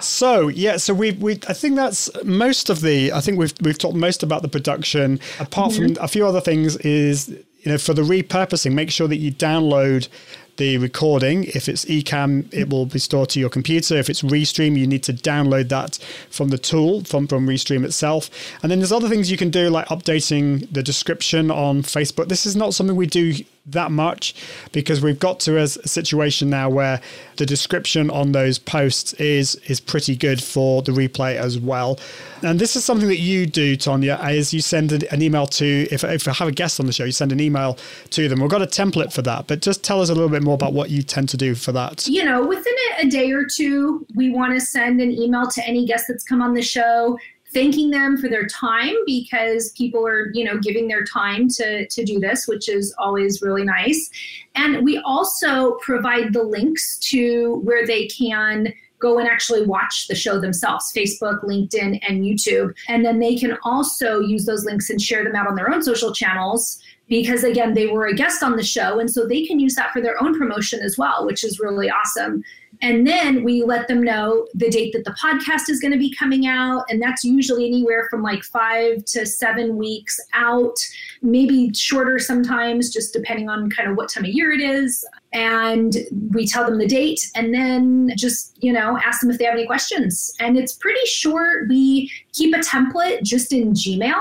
So yeah, so we we I think that's most of the I think we've we've talked most about the production. Apart from a few other things, is you know for the repurposing, make sure that you download the recording. If it's Ecamm, it will be stored to your computer. If it's Restream, you need to download that from the tool from from Restream itself. And then there's other things you can do like updating the description on Facebook. This is not something we do that much because we've got to a situation now where the description on those posts is is pretty good for the replay as well. And this is something that you do, Tonya, is you send an, email to if if I have a guest on the show, you send an email to them. We've got a template for that, but just tell us a little bit more about what you tend to do for that. you know, within a day or two, we want to send an email to any guest that's come on the show, thanking them for their time because people are, you know, giving their time to to do this, which is always really nice. And we also provide the links to where they can go and actually watch the show themselves Facebook, LinkedIn, and YouTube. And then they can also use those links and share them out on their own social channels because, again, they were a guest on the show. And so they can use that for their own promotion as well, which is really awesome. And then we let them know the date that the podcast is going to be coming out. And that's usually anywhere from like five to seven weeks out, maybe shorter sometimes, just depending on kind of what time of year it is. And we tell them the date and then just, you know, ask them if they have any questions. And it's pretty short. We keep a template just in Gmail,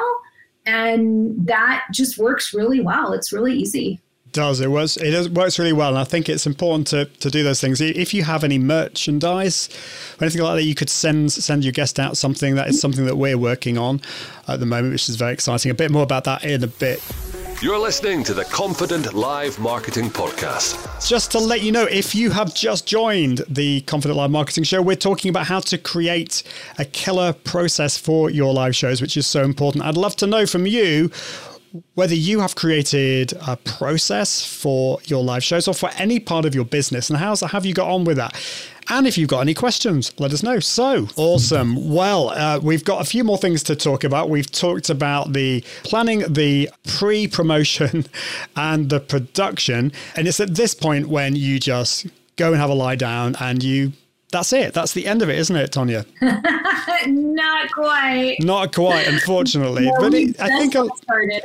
and that just works really well. It's really easy. Does. It works. It does, works really well, and I think it's important to, to do those things. If you have any merchandise or anything like that, you could send send your guest out something. That is something that we're working on at the moment, which is very exciting. A bit more about that in a bit. You're listening to the Confident Live Marketing Podcast. Just to let you know, if you have just joined the Confident Live Marketing Show, we're talking about how to create a killer process for your live shows, which is so important. I'd love to know from you whether you have created a process for your live shows or for any part of your business and how's have you got on with that and if you've got any questions, let us know. So awesome. Well, uh, we've got a few more things to talk about. We've talked about the planning, the pre promotion, and the production. And it's at this point when you just go and have a lie down and you that's it. That's the end of it, isn't it, Tonya? Not quite. Not quite, unfortunately. No, but it, I think just started.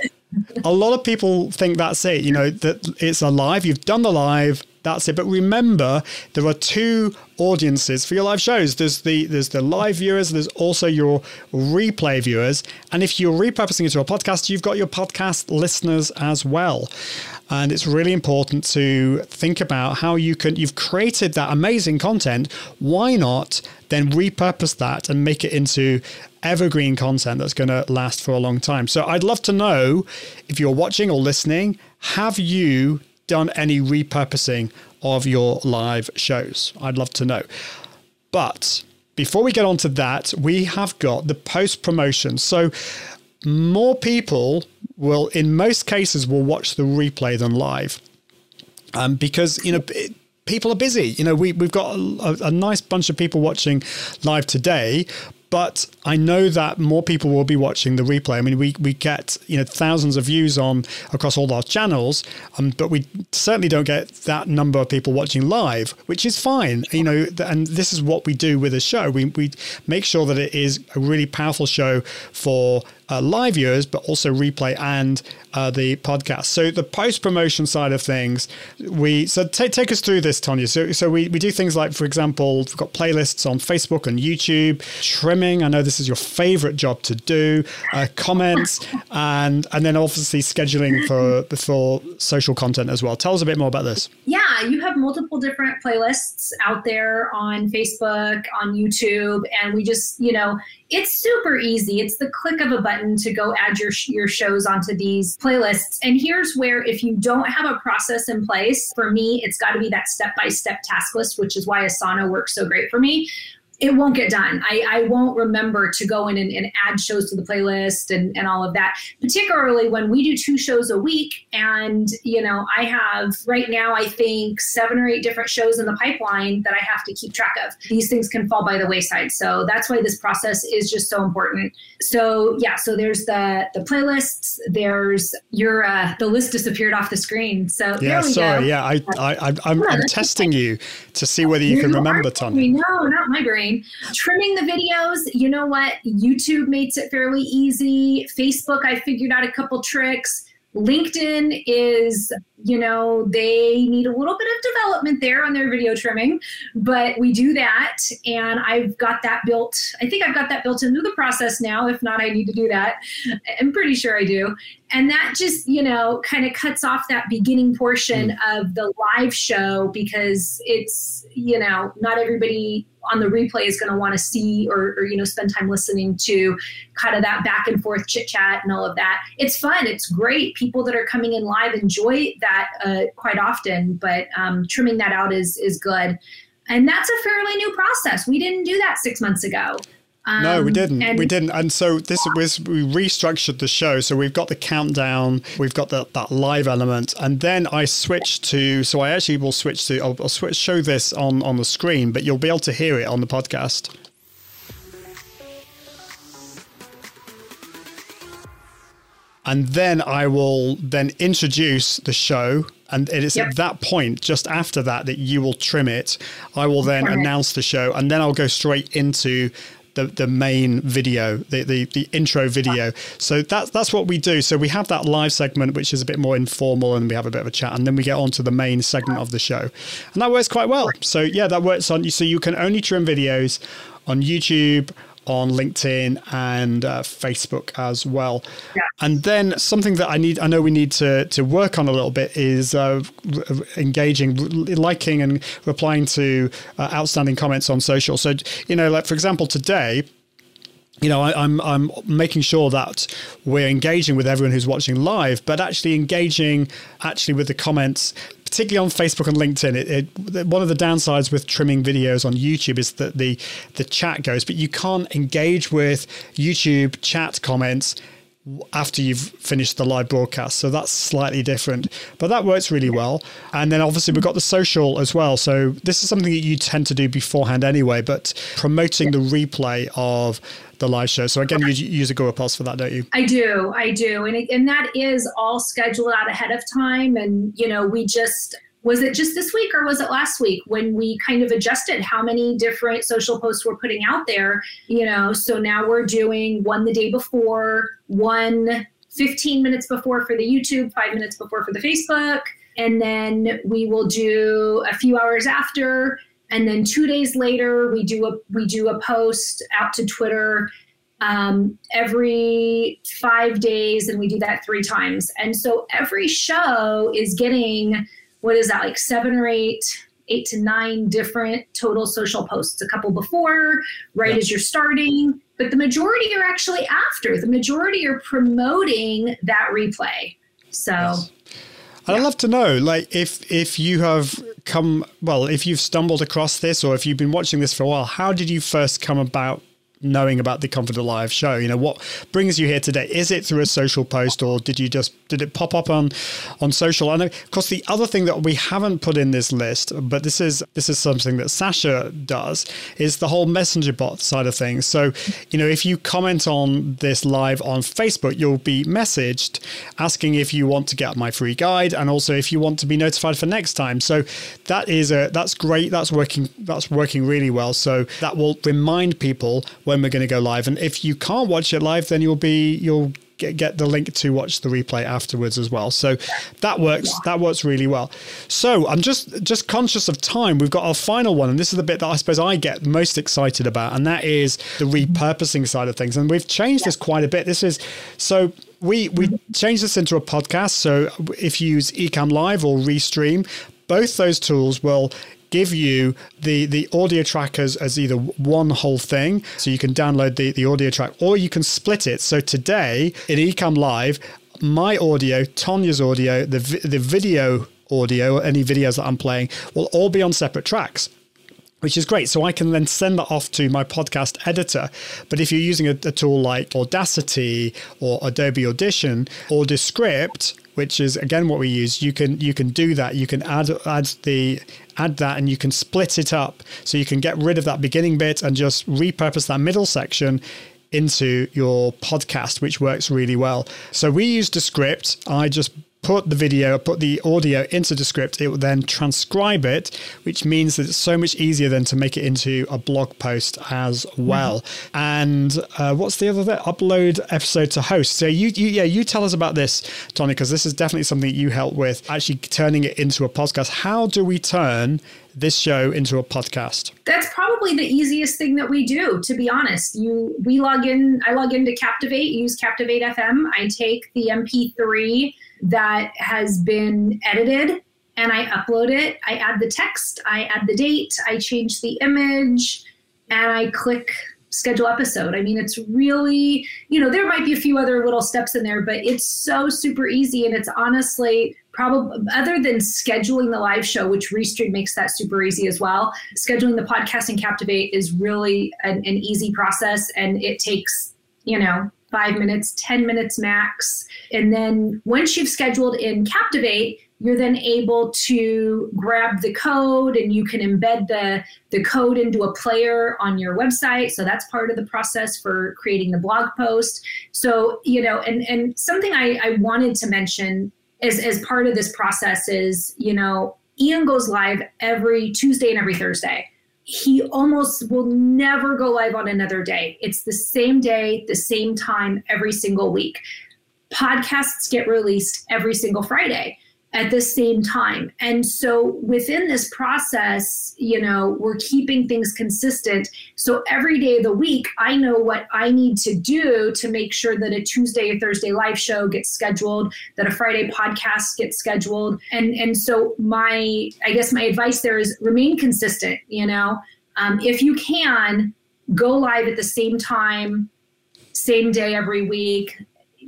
A lot of people think that's it. You know that it's a live. You've done the live. That's it. But remember, there are two audiences for your live shows. There's the there's the live viewers. There's also your replay viewers. And if you're repurposing it to a podcast, you've got your podcast listeners as well. And it's really important to think about how you can, you've created that amazing content. Why not then repurpose that and make it into evergreen content that's going to last for a long time? So I'd love to know if you're watching or listening, have you done any repurposing of your live shows? I'd love to know. But before we get on to that, we have got the post promotion. So more people will, in most cases, will watch the replay than live, um, because you know. It, people are busy. You know, we, we've got a, a nice bunch of people watching live today, but I know that more people will be watching the replay. I mean, we, we get you know thousands of views on across all our channels, um, but we certainly don't get that number of people watching live, which is fine. You know, and this is what we do with a show. We we make sure that it is a really powerful show for uh, live viewers, but also replay and uh, the podcast. So the post promotion side of things, we so take take us through this, Tonya. So so we, we do things like, for example, we've got playlists on Facebook and YouTube, trimming. I know this is your favorite job to do, uh, comments, and and then obviously scheduling for for social content as well. Tell us a bit more about this. Yeah, you have multiple different playlists out there on Facebook, on YouTube, and we just you know it's super easy. It's the click of a button to go add your your shows onto these playlists. And here's where if you don't have a process in place, for me, it's got to be that step-by-step task list, which is why Asana works so great for me it won't get done. I, I won't remember to go in and, and, add shows to the playlist and, and all of that, particularly when we do two shows a week. And, you know, I have right now, I think seven or eight different shows in the pipeline that I have to keep track of. These things can fall by the wayside. So that's why this process is just so important. So yeah, so there's the the playlists, there's your uh, the list disappeared off the screen. So yeah, sorry, go. yeah, I, I, I I'm, I'm testing you to see whether you can remember, Tom. No, not my brain. Trimming the videos, you know what? YouTube makes it fairly easy. Facebook, I figured out a couple tricks. LinkedIn is, you know, they need a little bit of development there on their video trimming, but we do that. And I've got that built. I think I've got that built into the process now. If not, I need to do that. I'm pretty sure I do. And that just, you know, kind of cuts off that beginning portion mm. of the live show because it's, you know, not everybody on the replay is going to want to see or, or, you know spend time listening to kind of that back and forth chit chat and all of that it's fun it's great people that are coming in live enjoy that uh, quite often but um, trimming that out is is good and that's a fairly new process we didn't do that six months ago um, no, we didn't. And we didn't. And so this was we restructured the show. So we've got the countdown, we've got the, that live element, and then I switched to. So I actually will switch to. I'll, I'll switch show this on on the screen, but you'll be able to hear it on the podcast. And then I will then introduce the show and it is yep. at that point, just after that, that you will trim it. I will then announce the show, and then I'll go straight into the, the main video, the, the, the intro video. So that's that's what we do. So we have that live segment, which is a bit more informal, and we have a bit of a chat, and then we get on to the main segment of the show, and that works quite well. So yeah, that works on you. So you can only trim videos on YouTube on LinkedIn and uh, Facebook as well. Yeah. And then something that I need, I know we need to to work on a little bit is uh, r- engaging, r- liking, and replying to uh, outstanding comments on social. So you know, like for example, today you know, I, am I'm, I'm making sure that we're engaging with everyone who's watching live, but actually engaging actually with the comments, particularly on Facebook and LinkedIn. It, it, one of the downsides with trimming videos on YouTube is that the the chat goes, but you can't engage with YouTube chat comments after you've finished the live broadcast. So that's slightly different, but that works really well. And then obviously we've got the social as well. So this is something that you tend to do beforehand anyway, but promoting the replay of the live show. So again, you use Agorapulse for that, don't you? I do, I do, and it, and that is all scheduled out ahead of time. And you know, we just was it just this week or was it last week when we kind of adjusted how many different social posts we're putting out there? You know, so now we're doing one the day before, one 15 minutes before for the YouTube, five minutes before for the Facebook, and then we will do a few hours after and then two days later we do a we do a post out to twitter um, every five days and we do that three times and so every show is getting what is that like seven or eight eight to nine different total social posts a couple before right as you're starting. But the majority are actually after. The majority are promoting that replay. So yes. I'd love to know, like, if if you have come, well, if you've stumbled across this, or if you've been watching this for a while, how did you first come about knowing about the Confident Live show? You know, what brings you here today? Is it through a social post or did you just did it pop up on on social? And of course the other thing that we haven't put in this list, but this is this is something that Sasha does, is the whole messenger bot side of things. So, you know, if you comment on this live on Facebook, you'll be messaged asking if you want to get my free guide and also if you want to be notified for next time. So that is a that's great. That's working that's working really well. So that will remind people when we're going to go live. And if you can't watch it live, then you'll be you'll get, get the link to watch the replay afterwards as well. So that works. That works really well. So I'm just just conscious of time. We've got our final one, and this is the bit that I suppose I get most excited about, and that is the repurposing side of things. And we've changed this quite a bit. This is so we we changed this into a podcast. So if you use Ecamm Live or Restream, both those tools will give you the the audio trackers as as either one whole thing, so you can download the, the audio track, or you can split it. So today in Ecamm Live, my audio, Tonya's audio, the the video audio, any videos that I'm playing, will all be on separate tracks which is great. So I can then send that off to my podcast editor. But if you're using a, a, tool like Audacity or Adobe Audition or Descript, which is again what we use, you can you can do that. You can add add the add that and you can split it up so you can get rid of that beginning bit and just repurpose that middle section into your podcast, which works really well. So we use script. I just put the video, put the audio into Descript, it will then transcribe it, which means that it's so much easier than to make it into a blog post as well. Mm-hmm. And uh, what's the other thing? Upload episode to host. So you, you yeah, you tell us about this, Tony, because this is definitely something you help with, actually turning it into a podcast. How do we turn this show into a podcast? That's probably the easiest thing that we do, to be honest. You we log in, I log into Captivate, use Captivate FM. I take the MP3 that has been edited and I upload it. I add the text, I add the date, I change the image, and I click schedule episode. I mean, it's really, you know, there might be a few other little steps in there, but it's so super easy. And it's honestly probably, other than scheduling the live show, which Restream makes that super easy as well, scheduling the podcast and Captivate is really an, an easy process. And it takes, you know, five minutes, 10 minutes max. And then once you've scheduled in Captivate, you're then able to grab the code and you can embed the, the code into a player on your website. So that's part of the process for creating the blog post. So, you know, and, and something I, I wanted to mention as, as part of this process is, you know, Ian goes live every Tuesday and every Thursday he almost will never go live on another day. It's the same day, the same time every single week. Podcasts get released every single Friday. At the same time. And so within this process, you know, we're keeping things consistent. So every day of the week, I know what I need to do to make sure that a Tuesday or Thursday live show gets scheduled, that a Friday podcast gets scheduled. And and so my I guess my advice there is remain consistent, you know. Um, if you can, go live at the same time, same day every week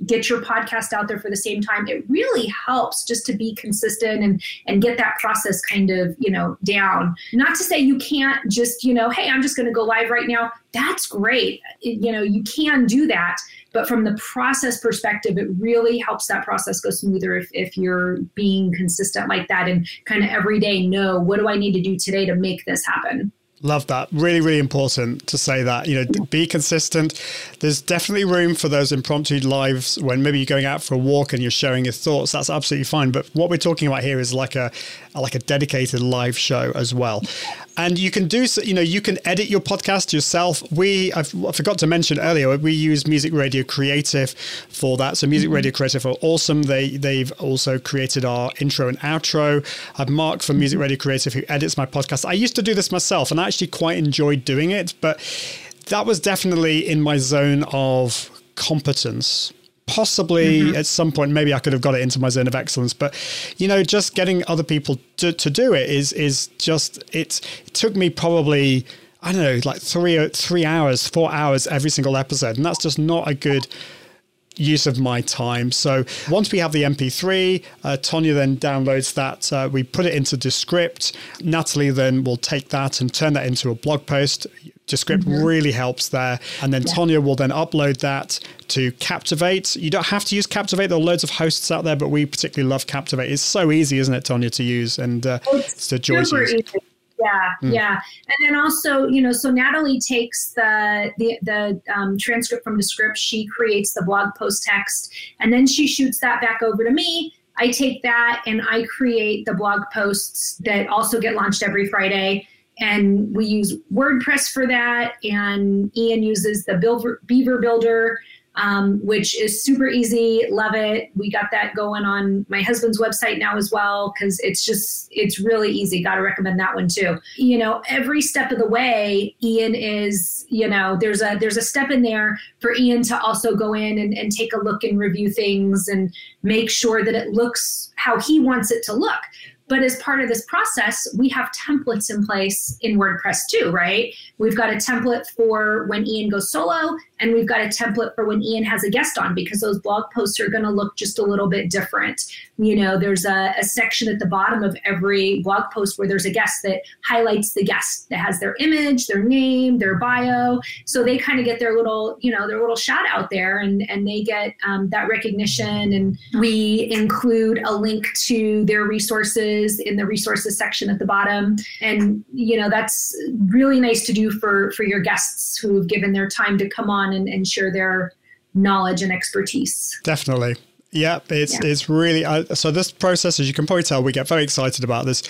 get your podcast out there for the same time it really helps just to be consistent and and get that process kind of you know down. Not to say you can't just you know hey i'm just going to go live right now. That's great. You know you can do that but from the process perspective it really helps that process go smoother if, if you're being consistent like that and kind of every day know what do i need to do today to make this happen Love that. Really, really important to say that. You know, be consistent. There's definitely room for those impromptu lives when maybe you're going out for a walk and you're sharing your thoughts. That's absolutely fine. But what we're talking about here is like a like a dedicated live show as well. And you can do so, you know, you can edit your podcast yourself. We, I've, I forgot to mention earlier, we use Music Radio Creative for that. So Music mm-hmm. Radio Creative are awesome. They, they've also created our intro and outro. I've Mark from Music. Radio Creative who edits my podcast. I used to do this myself and I actually quite enjoyed doing it, but that was definitely in my zone of competence possibly mm-hmm. at some point maybe I could have got it into my zone of excellence but you know just getting other people to, to do it is is just it, it took me probably I don't know like three three hours four hours every single episode and that's just not a good use of my time. So once we have the MP3, uh, Tonya then downloads that. Uh, we put it into Descript. Natalie then will take that and turn that into a blog post. Descript mm-hmm. really helps there. And then yeah. Tonya will then upload that to Captivate. You don't have to use Captivate. There are loads of hosts out there, but we particularly love Captivate. It's so easy, isn't it, Tonya, to use? And uh, it's, it's a joy to use. Easy. Yeah, mm. yeah, and then also, you know, so Natalie takes the the the um, transcript from Descript, She creates the blog post text, and then she shoots that back over to me. I take that and I create the blog posts that also get launched every Friday and we use WordPress for that. And Ian uses the Beaver Builder um, which is super easy. Love it. We got that going on my husband's website now as well because it's just it's really easy. Got to recommend that one too. You know, every step of the way, Ian is you know there's a there's a step in there for Ian to also go in and, and take a look and review things and make sure that it looks how he wants it to look. But as part of this process, we have templates in place in WordPress too, right? We've got a template for when Ian goes solo, and we've got a template for when Ian has a guest on because those blog posts are going to look just a little bit different. You know, there's a, a, section at the bottom of every blog post where there's a guest that highlights the guest that has their image, their name, their bio. So they kind of get their little, you know, their little shout out there and, and they get um, that recognition. And we include a link to their resources in the resources section at the bottom. And, you know, that's really nice to do for, for your guests who've given their time to come on on and, and share their knowledge and expertise. Definitely. Yeah, it's yeah. it's really uh, so. This process, as you can probably tell, we get very excited about this.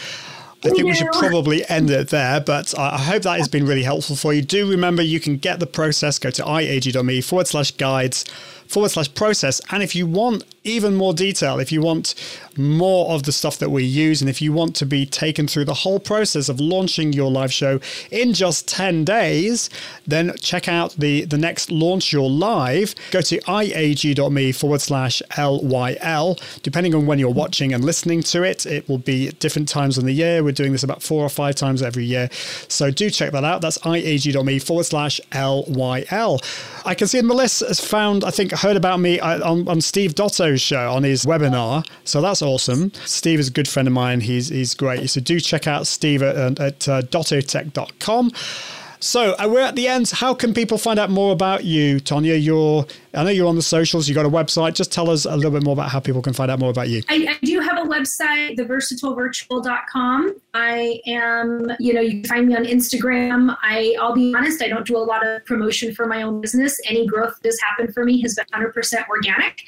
I think we should probably end it there, but I hope that has been really helpful for you. Do remember you can get the process. Go to iag.me forward slash guides forward slash process. And if you want even more detail, if you want more of the stuff that we use, and if you want to be taken through the whole process of launching your live show in just 10 days, then check out the, the next Launch Your Live. Go to iag.me forward slash LYL. Depending on when you're watching and listening to it, it will be different times in the year. We're doing this about four or five times every year. So do check that out. That's iag.me forward slash LYL. I can see Melissa has found, I think, heard about me uh, on, on Steve Dotto's show on his webinar. So that's awesome. Steve is a good friend of mine. He's, he's great. So do check out Steve at, at uh, dottotech.com. So uh, we're at the end. How can people find out more about you, Tonya? You're, I know you're on the socials. You got a website. Just tell us a little bit more about how people can find out more about you. I, I do have a website, theversatilevirtual.com. I am, you know, you can find me on Instagram. I, I'll be honest, I don't do a lot of promotion for my own business. Any growth that has happened for me has been 100% organic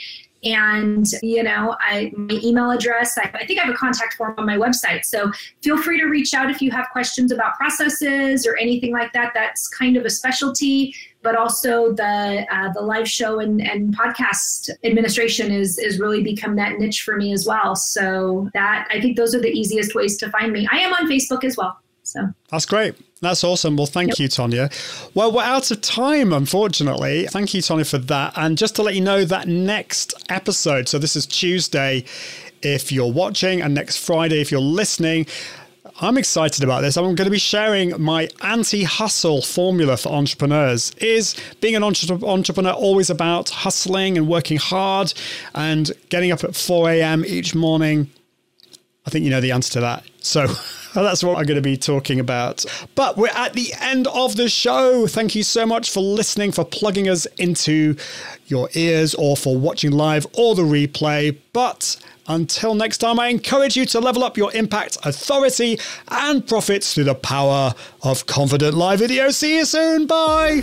And, you know, I, my email address, I, I think I have a contact form on my website. So feel free to reach out if you have questions about processes or anything like that. That's kind of a specialty but also the uh, the live show and, and podcast administration is is really become that niche for me as well. So that I think those are the easiest ways to find me. I am on Facebook as well. So that's great. That's awesome. Well, thank yep. you, Tonya. Well, we're out of time, unfortunately. Thank you, Tonya, for that. And just to let you know, that next episode, so this is Tuesday if you're watching, and next Friday if you're listening. I'm excited about this. I'm going to be sharing my anti hustle formula for entrepreneurs. Is being an entre- entrepreneur always about hustling and working hard and getting up at 4 a.m. each morning? I think you know the answer to that. So that's what I'm going to be talking about. But we're at the end of the show. Thank you so much for listening, for plugging us into your ears, or for watching live or the replay. But until next time, I encourage you to level up your impact, authority, and profits through the power of confident live video. See you soon. Bye.